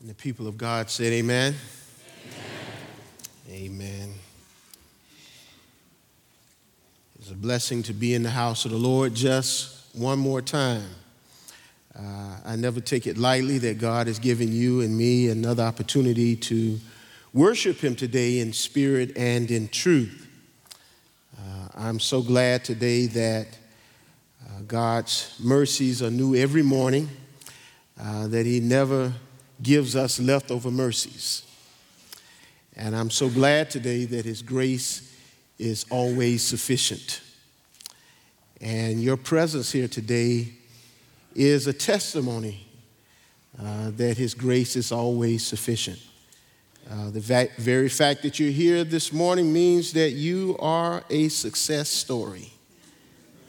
And the people of God said, Amen. Amen. Amen. It's a blessing to be in the house of the Lord just one more time. Uh, I never take it lightly that God has given you and me another opportunity to worship Him today in spirit and in truth. Uh, I'm so glad today that uh, God's mercies are new every morning, uh, that He never gives us leftover mercies. And I'm so glad today that His grace is always sufficient. And your presence here today is a testimony uh, that His grace is always sufficient. Uh, the va- very fact that you're here this morning means that you are a success story.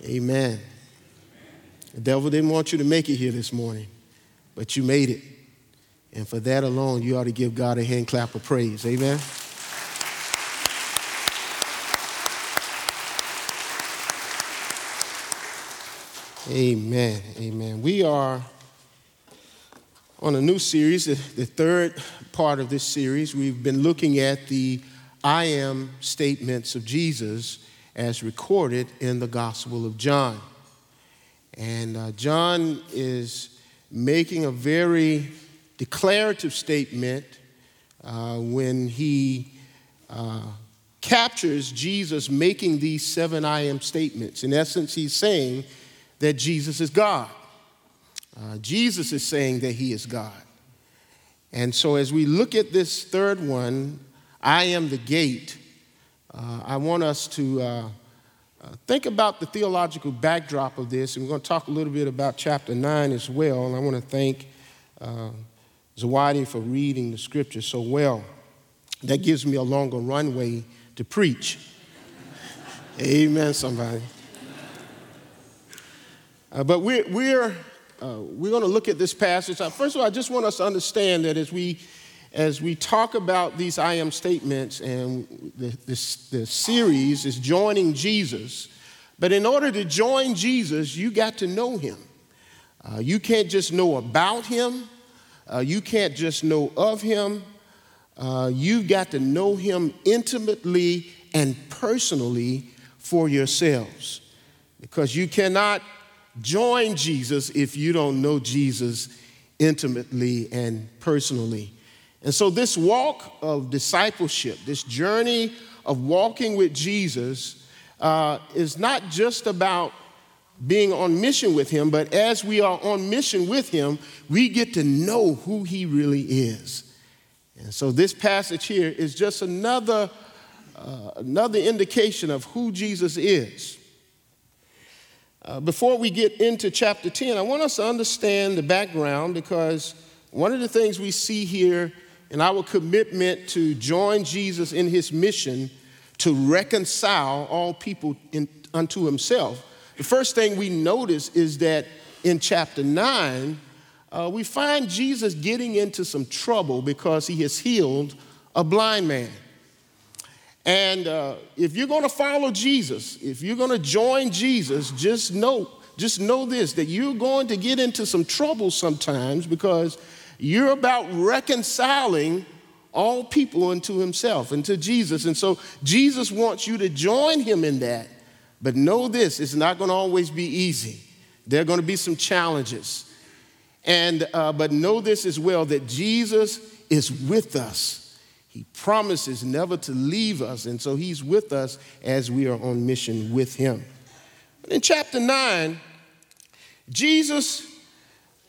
Amen. The devil didn't want you to make it here this morning, but you made it. And for that alone, you ought to give God a hand clap of praise. Amen. Amen. Amen. We are on a new series, the, third part of this series. We've been looking at the I am statements of Jesus as recorded in the Gospel of John. And uh, John is making a very declarative statement uh, when he uh, captures Jesus making these seven I am statements. In essence, he's saying that Jesus is God. Uh, Jesus is saying that he is God. And so, as we look at this third one, I am the gate, uh, I want us to uh, uh, think about the theological backdrop of this. And we're going to talk a little bit about chapter 9 as well. And I want to thank uh, Zawadi for reading the scripture so well. That gives me a longer runway to preach. Amen, somebody. Uh, but we're, we're, uh, we're going to look at this passage. Uh, first of all, I just want us to understand that as we, as we talk about these I am statements, and the, this, the series is joining Jesus, but in order to join Jesus, you got to know him. Uh, you can't just know about him, uh, you can't just know of him, uh, you've got to know him intimately and personally for yourselves. Because you cannot join Jesus if you don't know Jesus intimately and personally. And so, this walk of discipleship, this journey of walking with Jesus, uh, is not just about being on mission with Him, but as we are on mission with Him, we get to know who He really is. And so, this passage here is just another, uh, another indication of who Jesus is. Uh, before we get into chapter 10, I want us to understand the background because one of the things we see here in our commitment to join Jesus in his mission to reconcile all people in, unto himself, the first thing we notice is that in chapter 9, uh, we find Jesus getting into some trouble because he has healed a blind man. And uh, if you're going to follow Jesus, if you're going to join Jesus, just know, just know this that you're going to get into some trouble sometimes because you're about reconciling all people unto himself, into Jesus. And so Jesus wants you to join him in that. But know this, it's not going to always be easy. There are going to be some challenges. And, uh, but know this as well that Jesus is with us he promises never to leave us, and so He's with us as we are on mission with Him. But in chapter 9, Jesus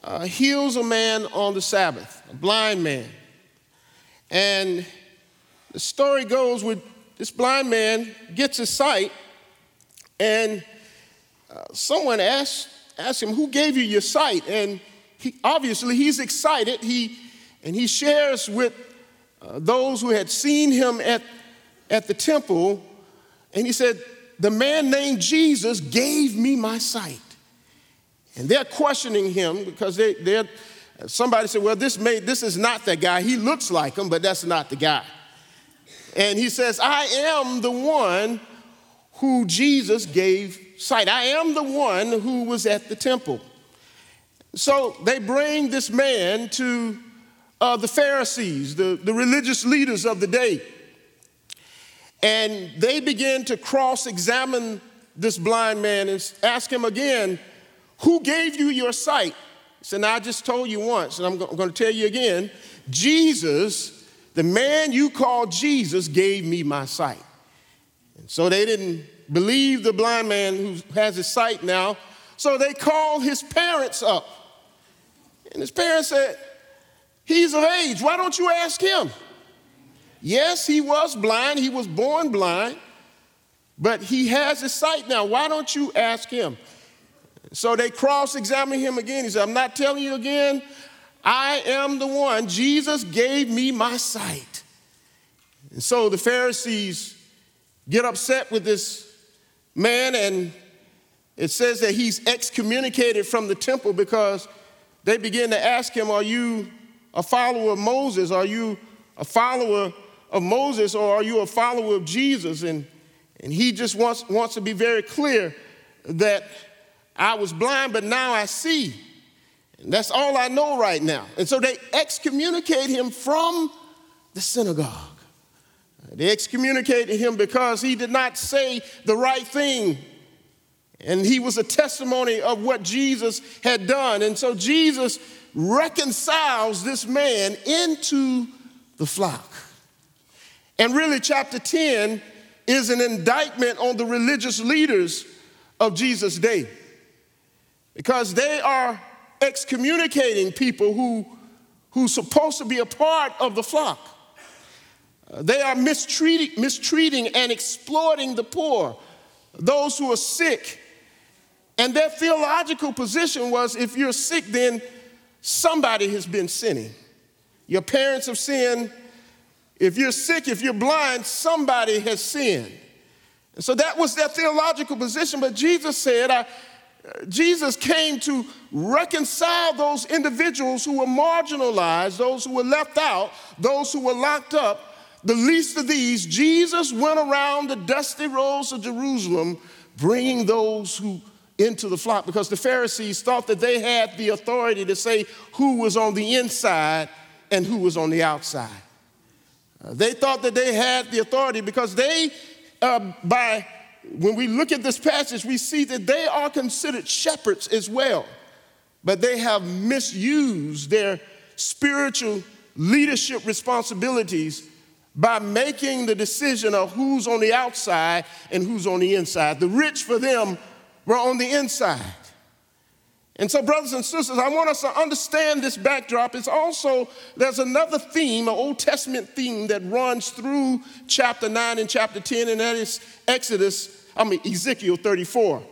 uh, heals a man on the Sabbath, a blind man. And the story goes with this blind man gets his sight, and uh, someone asks, asks him, Who gave you your sight? And he, obviously, he's excited. He, and he shares with uh, those who had seen him at, at the temple, and he said, The man named Jesus gave me my sight. And they're questioning him because they, they're, somebody said, Well, this, may, this is not that guy. He looks like him, but that's not the guy. And he says, I am the one who Jesus gave sight. I am the one who was at the temple. So they bring this man to uh, the Pharisees, the, the religious leaders of the day. And they begin to cross examine this blind man and ask him again, Who gave you your sight? He said, I just told you once, and I'm going to tell you again Jesus, the man you call Jesus, gave me my sight. And so they didn't believe the blind man who has his sight now. So they called his parents up. And his parents said, He's of age. Why don't you ask him? Yes, he was blind. He was born blind, but he has his sight now. Why don't you ask him? So they cross examine him again. He said, I'm not telling you again. I am the one. Jesus gave me my sight. And so the Pharisees get upset with this man, and it says that he's excommunicated from the temple because they begin to ask him, Are you a follower of Moses? Are you a follower of Moses or are you a follower of Jesus? And, and he just wants, wants to be very clear that I was blind, but now I see. And that's all I know right now. And so they excommunicate him from the synagogue. They excommunicated him because he did not say the right thing. And he was a testimony of what Jesus had done. And so Jesus reconciles this man into the flock. And really, chapter 10 is an indictment on the religious leaders of Jesus' day because they are excommunicating people who who's supposed to be a part of the flock. They are mistreating, mistreating and exploiting the poor, those who are sick. And their theological position was if you're sick, then somebody has been sinning. Your parents have sinned, if you're sick, if you're blind, somebody has sinned. And so that was their theological position. But Jesus said, I, Jesus came to reconcile those individuals who were marginalized, those who were left out, those who were locked up. The least of these, Jesus went around the dusty roads of Jerusalem, bringing those who into the flock because the Pharisees thought that they had the authority to say who was on the inside and who was on the outside. Uh, they thought that they had the authority because they, uh, by when we look at this passage, we see that they are considered shepherds as well, but they have misused their spiritual leadership responsibilities by making the decision of who's on the outside and who's on the inside. The rich for them were on the inside. And so, brothers and sisters, I want us to understand this backdrop. It's also, there's another theme, an Old Testament theme that runs through chapter 9 and chapter 10, and that is Exodus, I mean, Ezekiel 34.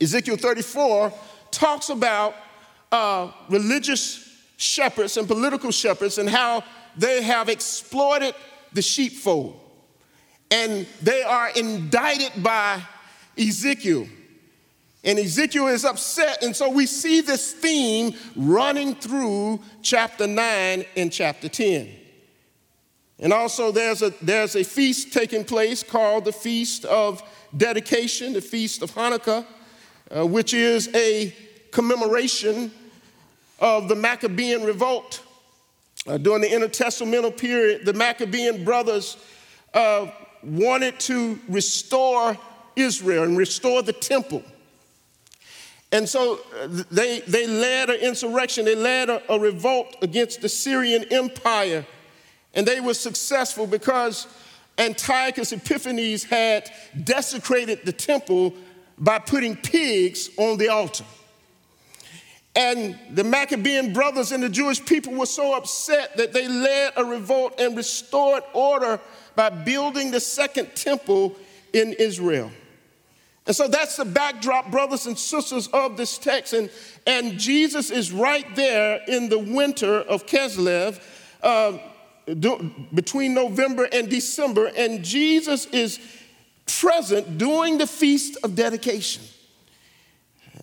Ezekiel 34 talks about uh, religious shepherds and political shepherds and how they have exploited the sheepfold. And they are indicted by Ezekiel. And Ezekiel is upset. And so we see this theme running through chapter 9 and chapter 10. And also, there's a, there's a feast taking place called the Feast of Dedication, the Feast of Hanukkah, uh, which is a commemoration of the Maccabean revolt. Uh, during the intertestamental period, the Maccabean brothers uh, wanted to restore Israel and restore the temple. And so uh, they, they led an insurrection, they led a, a revolt against the Syrian Empire. And they were successful because Antiochus Epiphanes had desecrated the temple by putting pigs on the altar. And the Maccabean brothers and the Jewish people were so upset that they led a revolt and restored order by building the second temple in Israel. And so that's the backdrop, brothers and sisters, of this text. And, and Jesus is right there in the winter of Kislev, uh, do, between November and December, and Jesus is present during the feast of dedication.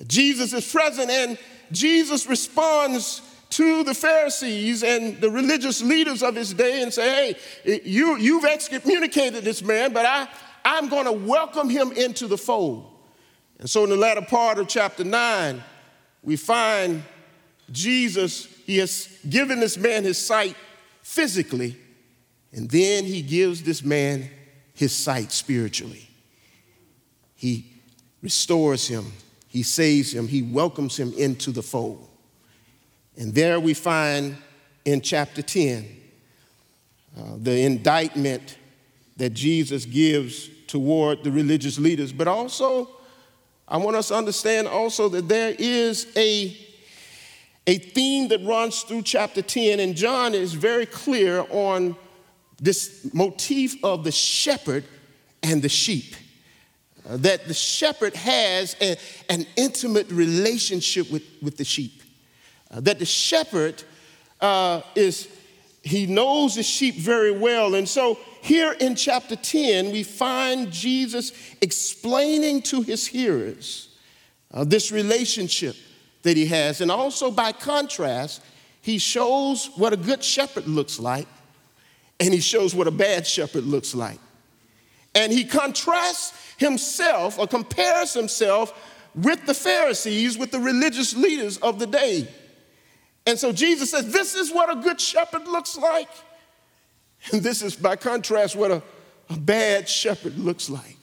Jesus is present, and Jesus responds to the Pharisees and the religious leaders of his day and say, Hey, you, you've excommunicated this man, but I, I'm going to welcome him into the fold. And so, in the latter part of chapter 9, we find Jesus he has given this man his sight physically, and then he gives this man his sight spiritually. He restores him, he saves him, he welcomes him into the fold. And there we find in chapter 10 uh, the indictment that Jesus gives toward the religious leaders, but also I want us to understand also that there is a, a theme that runs through chapter 10, and John is very clear on this motif of the shepherd and the sheep. That the shepherd has a, an intimate relationship with, with the sheep. Uh, that the shepherd uh, is, he knows the sheep very well. And so here in chapter 10, we find Jesus explaining to his hearers uh, this relationship that he has. And also, by contrast, he shows what a good shepherd looks like, and he shows what a bad shepherd looks like. And he contrasts himself or compares himself with the Pharisees, with the religious leaders of the day. And so Jesus says, This is what a good shepherd looks like. And this is, by contrast, what a, a bad shepherd looks like.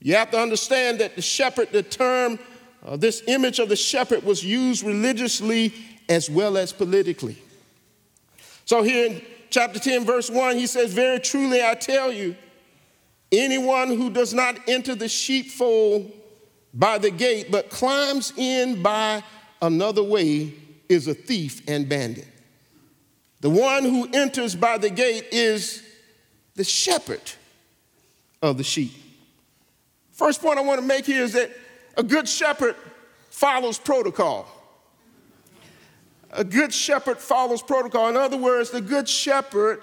You have to understand that the shepherd, the term, uh, this image of the shepherd was used religiously as well as politically. So here in chapter 10, verse 1, he says, Very truly I tell you, anyone who does not enter the sheepfold by the gate, but climbs in by another way, is a thief and bandit. The one who enters by the gate is the shepherd of the sheep. First point I want to make here is that a good shepherd follows protocol. A good shepherd follows protocol. In other words, the good shepherd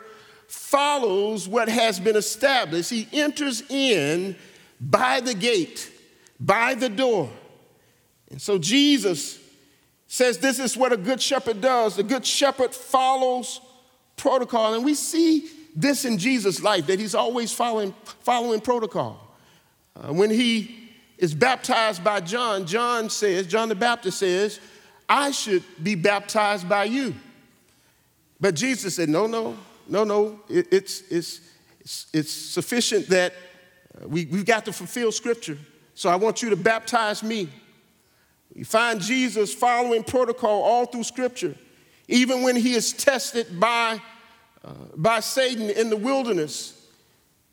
follows what has been established. He enters in by the gate, by the door. And so Jesus says this is what a good shepherd does. The good shepherd follows protocol. And we see this in Jesus' life, that he's always following, following protocol. Uh, when he is baptized by John, John says, John the Baptist says, I should be baptized by you. But Jesus said, No, no, no, no. It, it's, it's, it's, it's, sufficient that uh, we, we've got to fulfill Scripture. So I want you to baptize me. You find Jesus following protocol all through Scripture, even when he is tested by, uh, by Satan in the wilderness.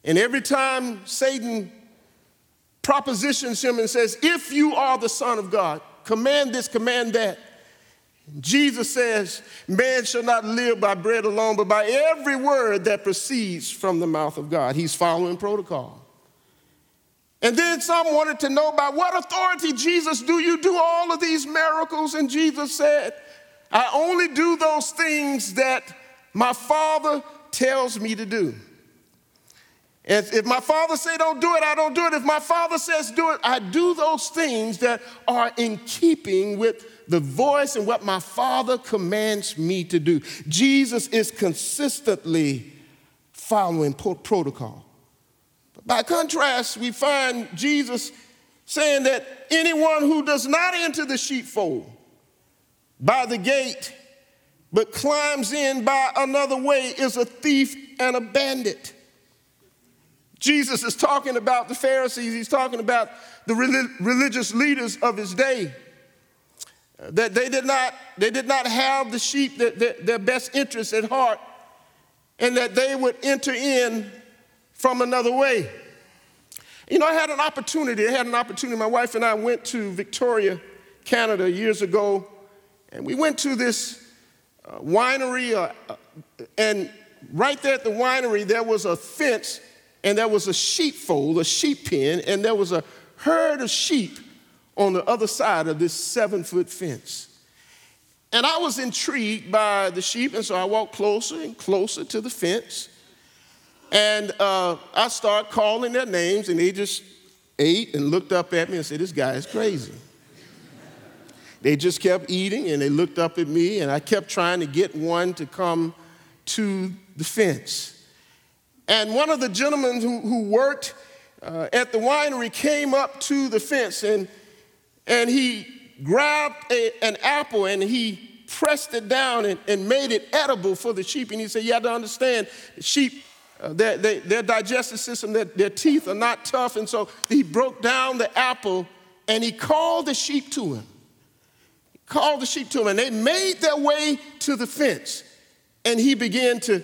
And every time Satan propositions him and says, If you are the Son of God, command this, command that. Jesus says, Man shall not live by bread alone, but by every word that proceeds from the mouth of God. He's following protocol. And then some wanted to know by what authority, Jesus, do you do all of these miracles? And Jesus said, I only do those things that my Father tells me to do. If, if my Father say don't do it, I don't do it. If my Father says do it, I do those things that are in keeping with the voice and what my Father commands me to do. Jesus is consistently following protocol. But By contrast, we find Jesus saying that anyone who does not enter the sheepfold by the gate, but climbs in by another way, is a thief and a bandit. Jesus is talking about the Pharisees, he's talking about the religious leaders of his day. That they did not, they did not have the sheep, that, their best interests at heart, and that they would enter in from another way. You know, I had an opportunity, I had an opportunity. My wife and I went to Victoria, Canada years ago, and we went to this uh, winery, uh, uh, and right there at the winery, there was a fence, and there was a sheepfold, a sheep pen, and there was a herd of sheep on the other side of this seven foot fence. And I was intrigued by the sheep, and so I walked closer and closer to the fence. And uh, I started calling their names, and they just ate and looked up at me and said, This guy is crazy. they just kept eating, and they looked up at me, and I kept trying to get one to come to the fence. And one of the gentlemen who, who worked uh, at the winery came up to the fence, and, and he grabbed a, an apple and he pressed it down and, and made it edible for the sheep. And he said, You have to understand, sheep, uh, their, their, digestive system, their, their teeth are not tough. And so he broke down the apple and he called the sheep to him. He called the sheep to him, and they made their way to the fence. And he began to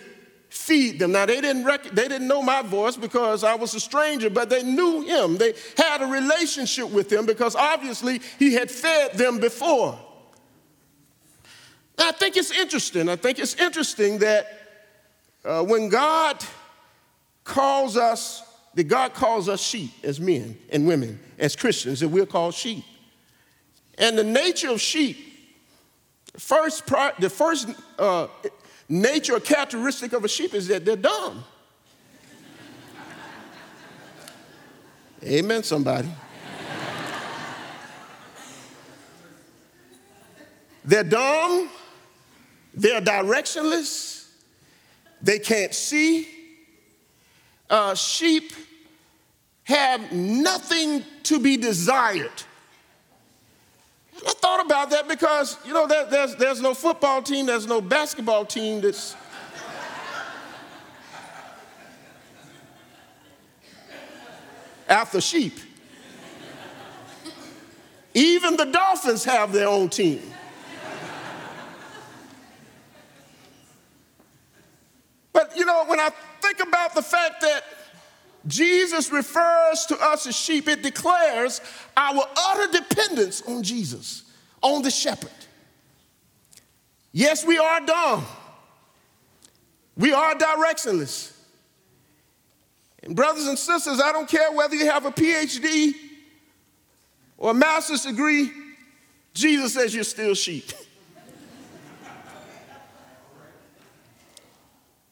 feed them. Now, they didn't, rec- they didn't know my voice because I was a stranger, but they knew him. They had a relationship with him because obviously he had fed them before. Now, I think it's interesting. I think it's interesting that uh, when God calls us, that God calls us sheep as men and women, as Christians, that we're called sheep. And the nature of sheep, first, the first uh, nature or characteristic of a sheep is that they're dumb. Amen, somebody. they're dumb, they're directionless, they can't see. Uh, sheep have nothing to be desired. I thought about that because, you know, there, there's, there's no football team, there's no basketball team that's. after sheep. Even the Dolphins have their own team. But you know, when I think about the fact that Jesus refers to us as sheep, it declares our utter dependence on Jesus, on the shepherd. Yes, we are dumb. We are directionless. And, brothers and sisters, I don't care whether you have a PhD or a master's degree, Jesus says you're still sheep.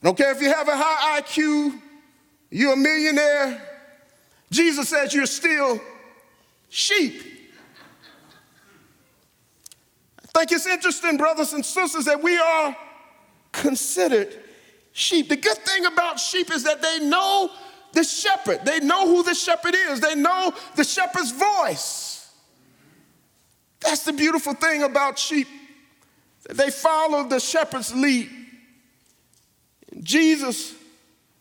Don't care if you have a high IQ you're a millionaire. Jesus says you're still sheep. I think it's interesting, brothers and sisters, that we are considered sheep. The good thing about sheep is that they know the shepherd, they know who the shepherd is, they know the shepherd's voice. That's the beautiful thing about sheep. They follow the shepherd's lead. Jesus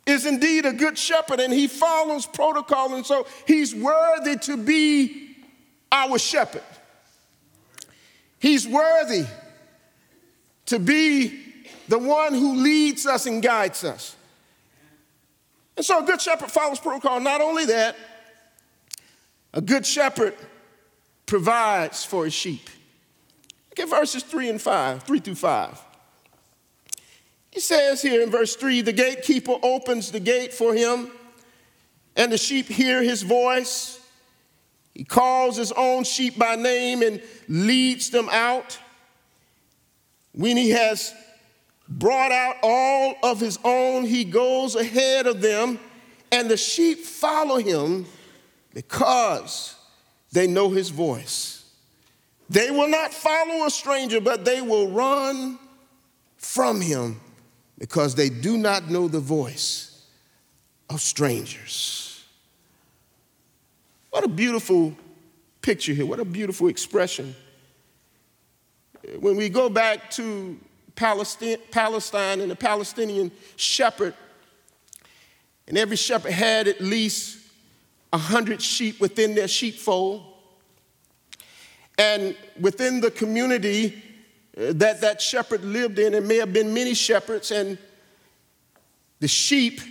is indeed a good shepherd and he follows protocol, and so he's worthy to be our shepherd. He's worthy to be the one who leads us and guides us. And so a good shepherd follows protocol. Not only that, a good shepherd provides for his sheep. Look at verses 3 and 5, 3 through 5. He says here in verse 3 the gatekeeper opens the gate for him, and the sheep hear his voice. He calls his own sheep by name and leads them out. When he has brought out all of his own, he goes ahead of them, and the sheep follow him because they know his voice. They will not follow a stranger, but they will run from him because they do not know the voice of strangers. What a beautiful picture here. What a beautiful expression. When we go back to Palestine, Palestine and the Palestinian shepherd, and every shepherd had at least a hundred sheep within their sheepfold. And within the community, that that shepherd lived in. There may have been many shepherds, and the sheep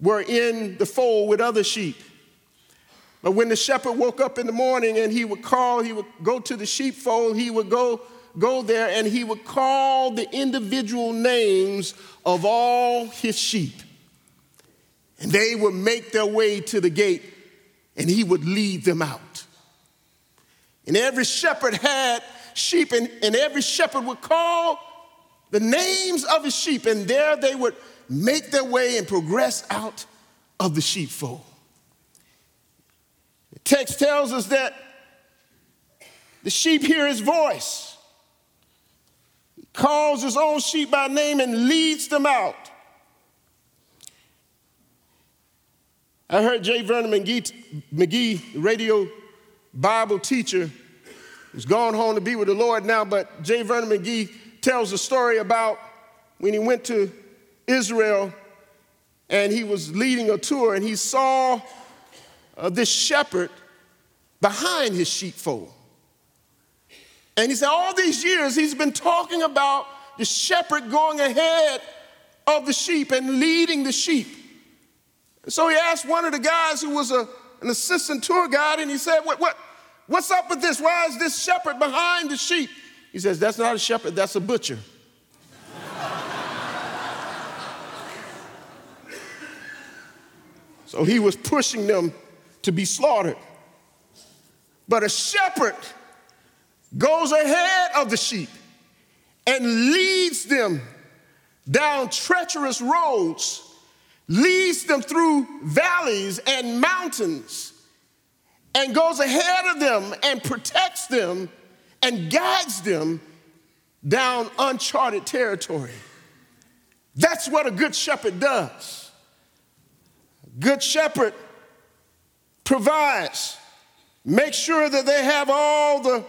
were in the fold with other sheep. But when the shepherd woke up in the morning and he would call, he would go to the sheepfold, he would go, go there and he would call the individual names of all his sheep. And they would make their way to the gate and he would lead them out. And every shepherd had sheep, and, and every shepherd would call the names of his sheep, and there they would make their way and progress out of the sheepfold. The text tells us that the sheep hear his voice. He calls his own sheep by name and leads them out. I heard J. Vernon McGee, McGee radio Bible teacher, He's gone home to be with the Lord now, but J. Vernon McGee tells a story about when he went to Israel and he was leading a tour and he saw uh, this shepherd behind his sheepfold. And he said, All these years he's been talking about the shepherd going ahead of the sheep and leading the sheep. so he asked one of the guys who was a, an assistant tour guide, and he said, what, what, What's up with this? Why is this shepherd behind the sheep? He says, That's not a shepherd, that's a butcher. so he was pushing them to be slaughtered. But a shepherd goes ahead of the sheep and leads them down treacherous roads, leads them through valleys and mountains, and goes ahead of them and protects them and guides them down uncharted territory. That's what a good shepherd does. Good shepherd provides, makes sure that they have all the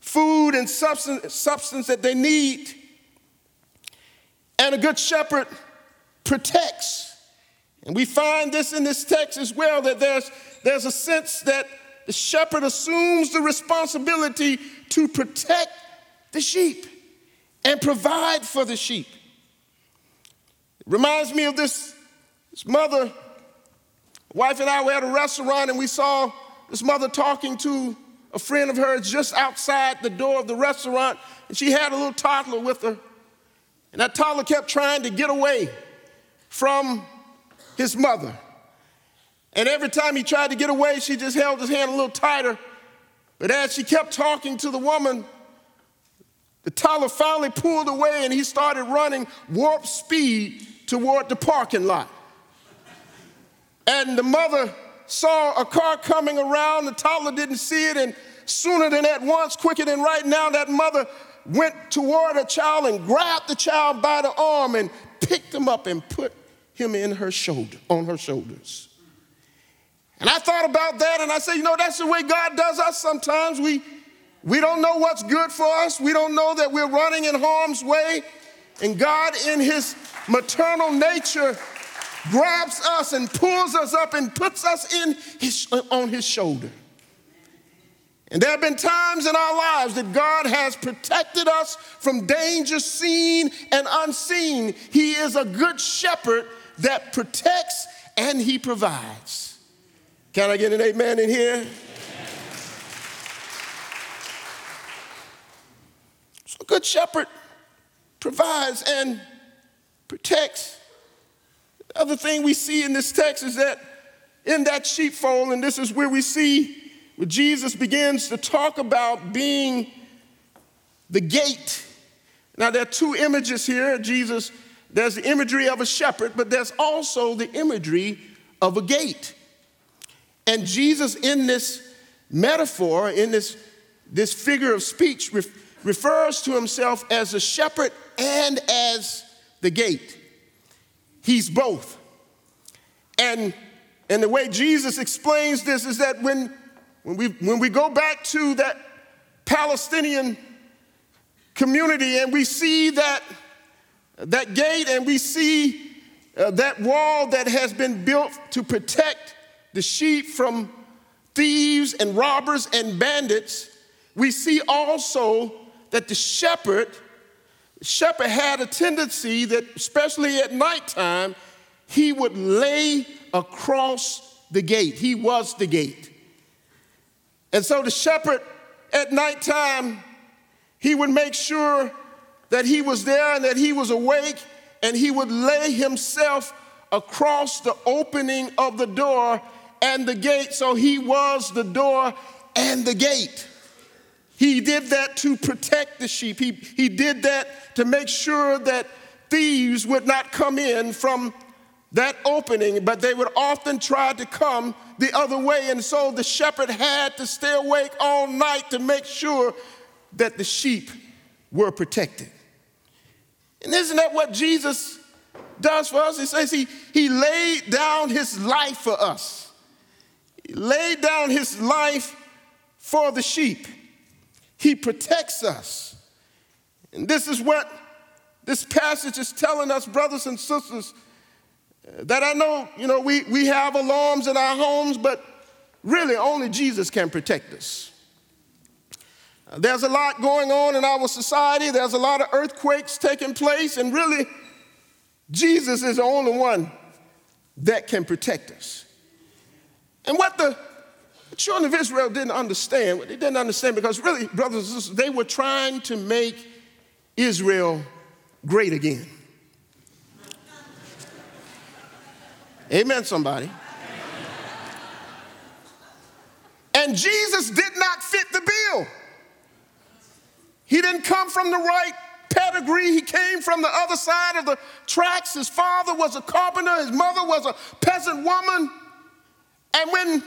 food and substance, substance that they need. And a good shepherd protects. And we find this in this text as well that there's, there's a sense that the shepherd assumes the responsibility to protect the sheep and provide for the sheep. It reminds me of this, this mother, wife and I were at a restaurant and we saw this mother talking to a friend of hers just outside the door of the restaurant, and she had a little toddler with her. And that toddler kept trying to get away from his mother. And every time he tried to get away, she just held his hand a little tighter. But as she kept talking to the woman, the toddler finally pulled away and he started running warp speed toward the parking lot. And the mother saw a car coming around, the toddler didn't see it, and sooner than at once, quicker than right now, that mother went toward a child and grabbed the child by the arm and picked him up and put him in her shoulder, on her shoulders. And I thought about that and I said, you know, that's the way God does us sometimes. We, we don't know what's good for us. We don't know that we're running in harm's way. And God, in his maternal nature, grabs us and pulls us up and puts us in his, on his shoulder. And there have been times in our lives that God has protected us from danger seen and unseen. He is a good shepherd that protects and he provides. Can I get an amen in here? So, a good shepherd provides and protects. The other thing we see in this text is that in that sheepfold, and this is where we see where Jesus begins to talk about being the gate. Now, there are two images here. Jesus, there's the imagery of a shepherd, but there's also the imagery of a gate. And Jesus, in this metaphor, in this, this figure of speech, ref, refers to himself as a shepherd and as the gate. He's both. And, and the way Jesus explains this is that when, when, we, when we go back to that Palestinian community and we see that, that gate and we see uh, that wall that has been built to protect the sheep from thieves and robbers and bandits, we see also that the shepherd, shepherd had a tendency that, especially at nighttime, he would lay across the gate. He was the gate. And so the shepherd at nighttime, he would make sure that he was there and that he was awake, and he would lay himself across the opening of the door and the gate, so he was the door and the gate. He did that to protect the sheep. He, he did that to make sure that thieves would not come in from that opening, but they would often try to come the other way. And so the shepherd had to stay awake all night to make sure that the sheep were protected. And isn't that what Jesus does for us? He says he, he laid down his life for us. He laid down his life for the sheep. He protects us. And this is what this passage is telling us, brothers and sisters, that I know, you know, we, we have alarms in our homes, but really only Jesus can protect us. There's a lot going on in our society. There's a lot of earthquakes taking place, and really, Jesus is the only one that can protect us. And what the children of Israel didn't understand, they didn't understand because really, brothers and sisters, they were trying to make Israel great again. Amen, somebody. And Jesus did not fit the bill. He didn't come from the right pedigree. He came from the other side of the tracks. His father was a carpenter, his mother was a peasant woman. And when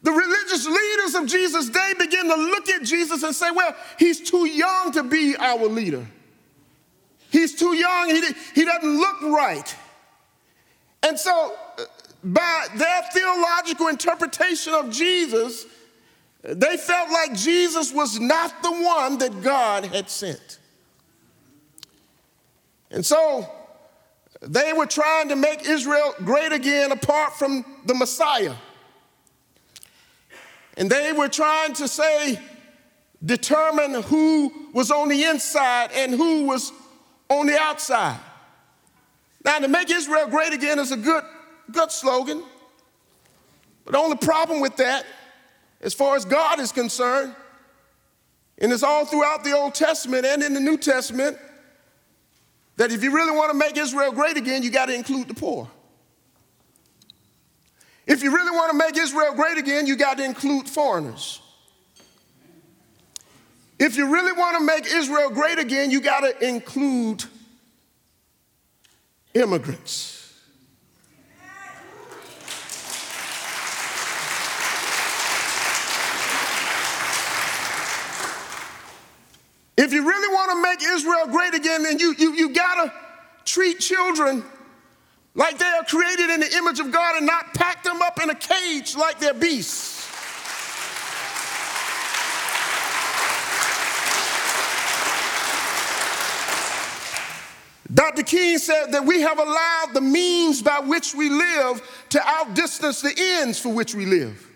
the religious leaders of Jesus' day begin to look at Jesus and say, well, he's too young to be our leader. He's too young, he, he doesn't look right. And so, uh, by their theological interpretation of Jesus, they felt like Jesus was not the one that God had sent. And so they were trying to make Israel great again apart from the Messiah. And they were trying to say, determine who was on the inside and who was on the outside. Now, to make Israel great again is a good, good slogan. But the only problem with that, as far as God is concerned, and it's all throughout the Old Testament and in the New Testament, that if you really want to make Israel great again, you got to include the poor. If you really want to make Israel great again, you got to include foreigners. If you really want to make Israel great again, you got to include immigrants. If you really want to make Israel great again, then you, you, you got to treat children like they are created in the image of God and not pack them up in a cage like they're beasts. Dr. King said that we have allowed the means by which we live to outdistance the ends for which we live.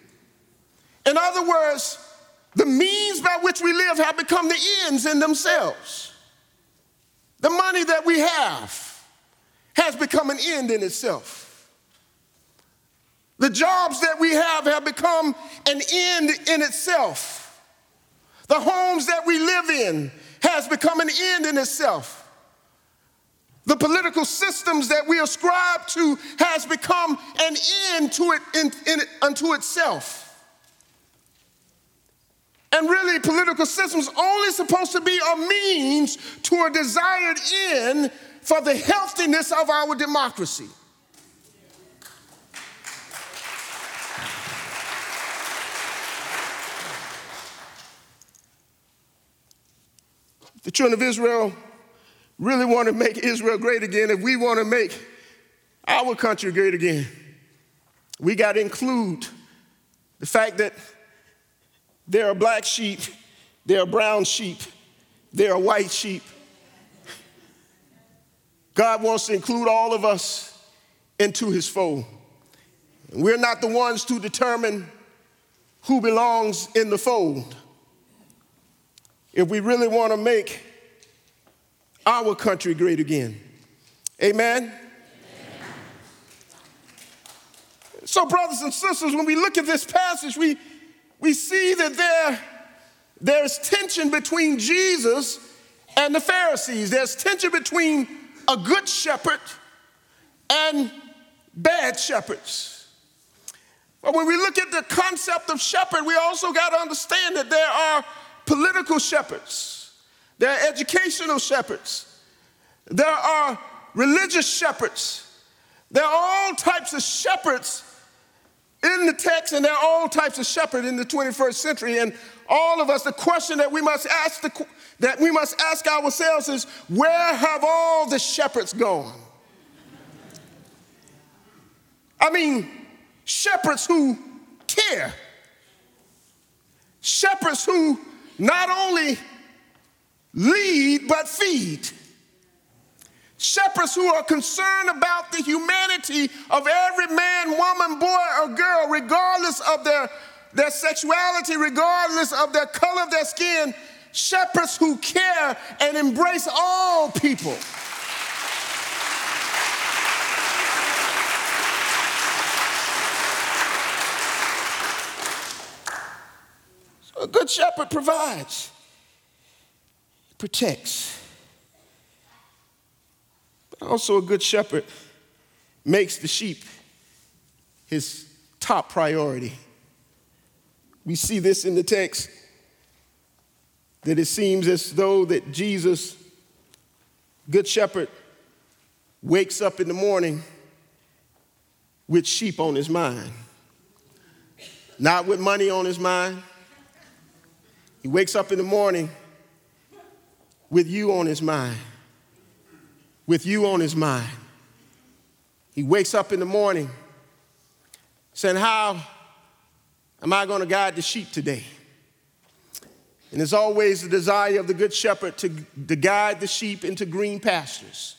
In other words, the means by which we live have become the ends in themselves. The money that we have has become an end in itself. The jobs that we have have become an end in itself. The homes that we live in has become an end in itself. The political systems that we ascribe to has become an end to it in, in unto itself. And really, political systems only supposed to be a means to a desired end for the healthiness of our democracy. The children of Israel really want to make Israel great again, if we want to make our country great again, we got to include the fact that there are black sheep, there are brown sheep, there are white sheep. God wants to include all of us into his fold. We're not the ones to determine who belongs in the fold. If we really want to make our country great again. Amen? Amen? So, brothers and sisters, when we look at this passage, we, we see that there, there's tension between Jesus and the Pharisees. There's tension between a good shepherd and bad shepherds. But when we look at the concept of shepherd, we also got to understand that there are political shepherds there are educational shepherds. There are religious shepherds. There are all types of shepherds in the text, and there are all types of shepherds in the 21st century. And all of us, the question that we must ask the, that we must ask ourselves is, where have all the shepherds gone? I mean, shepherds who care, shepherds who not only lead but feed. Shepherds who are concerned about the humanity of every man, woman, boy, or girl, regardless of their, their sexuality, regardless of their color of their skin. Shepherds who care and embrace all people. So a good shepherd provides, protects also, a good shepherd makes the sheep his top priority. We see this in the text that it seems as though that Jesus, good shepherd, wakes up in the morning with sheep on his mind, not with money on his mind. He wakes up in the morning with you on his mind with you on his mind. He wakes up in the morning saying, How am I going to guide the sheep today? And it's always the desire of the good shepherd to, to guide the sheep into green pastures.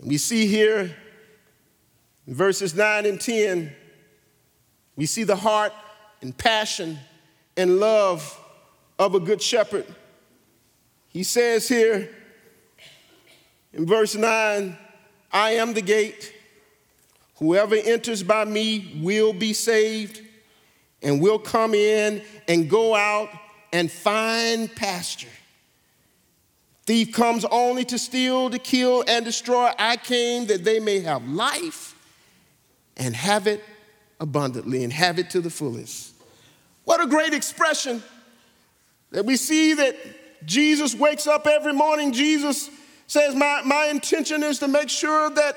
And we see here in verses 9 and 10, we see the heart and passion and love of a good shepherd. He says here, in verse 9, I am the gate. Whoever enters by me will be saved and will come in and go out and find pasture. Thief comes only to steal, to kill, and destroy. I came that they may have life and have it abundantly and have it to the fullest. What a great expression that we see that Jesus wakes up every morning. Jesus says, my, my intention is to make sure that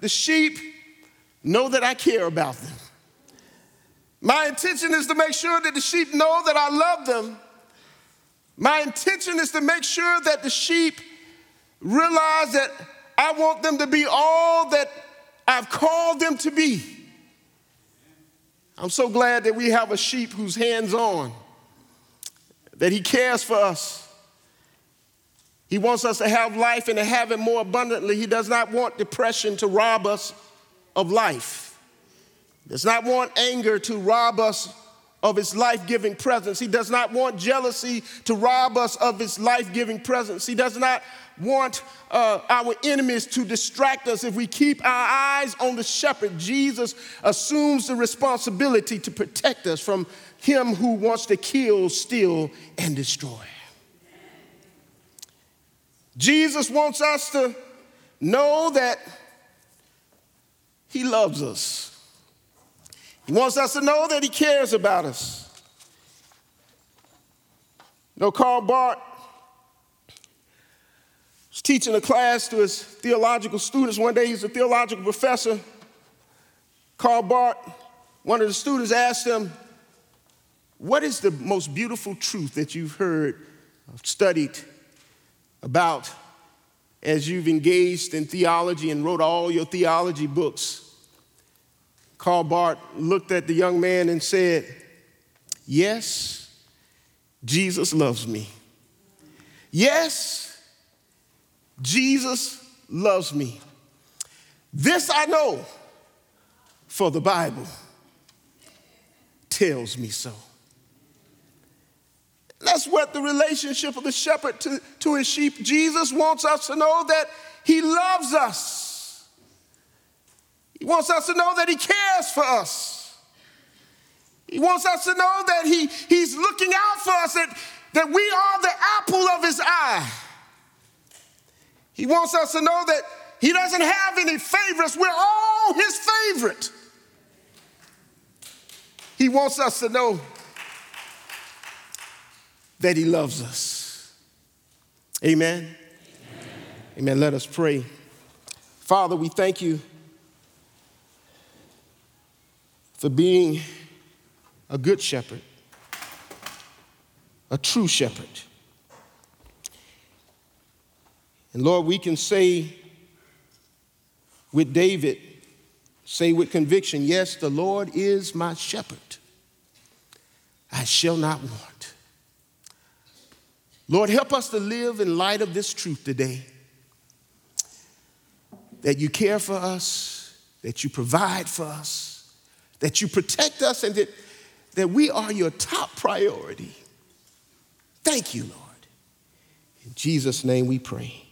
the sheep know that I care about them. My intention is to make sure that the sheep know that I love them. My intention is to make sure that the sheep realize that I want them to be all that I've called them to be. I'm so glad that we have a sheep who's hands on, that he cares for us he wants us to have life and to have it more abundantly. He does not want depression to rob us of life. He does not want anger to rob us of his life giving presence. He does not want jealousy to rob us of his life giving presence. He does not want uh, our enemies to distract us if we keep our eyes on the shepherd. Jesus assumes the responsibility to protect us from him who wants to kill, steal, and destroy. Jesus wants us to know that He loves us. He wants us to know that He cares about us. You know, Karl Barth was teaching a class to his theological students. One day he's a theological professor. Karl Barth, one of the students asked him, What is the most beautiful truth that you've heard, studied about as you've engaged in theology and wrote all your theology books. Karl Barth looked at the young man and said, Yes, Jesus loves me. Yes, Jesus loves me. This I know, for the Bible tells me so. That's what the relationship of the shepherd to, to his sheep. Jesus wants us to know that he loves us. He wants us to know that he cares for us. He wants us to know that he, he's looking out for us, that, that we are the apple of his eye. He wants us to know that he doesn't have any favorites. We're all his favorite. He wants us to know that He loves us. Amen. Amen. Amen. Let us pray. Father, we thank you for being a good shepherd, a true shepherd. And Lord, we can say with David, say with conviction, yes, the Lord is my shepherd. I shall not want. Lord, help us to live in light of this truth today that you care for us, that you provide for us, that you protect us, and that, that we are your top priority. Thank you, Lord. In Jesus' name we pray.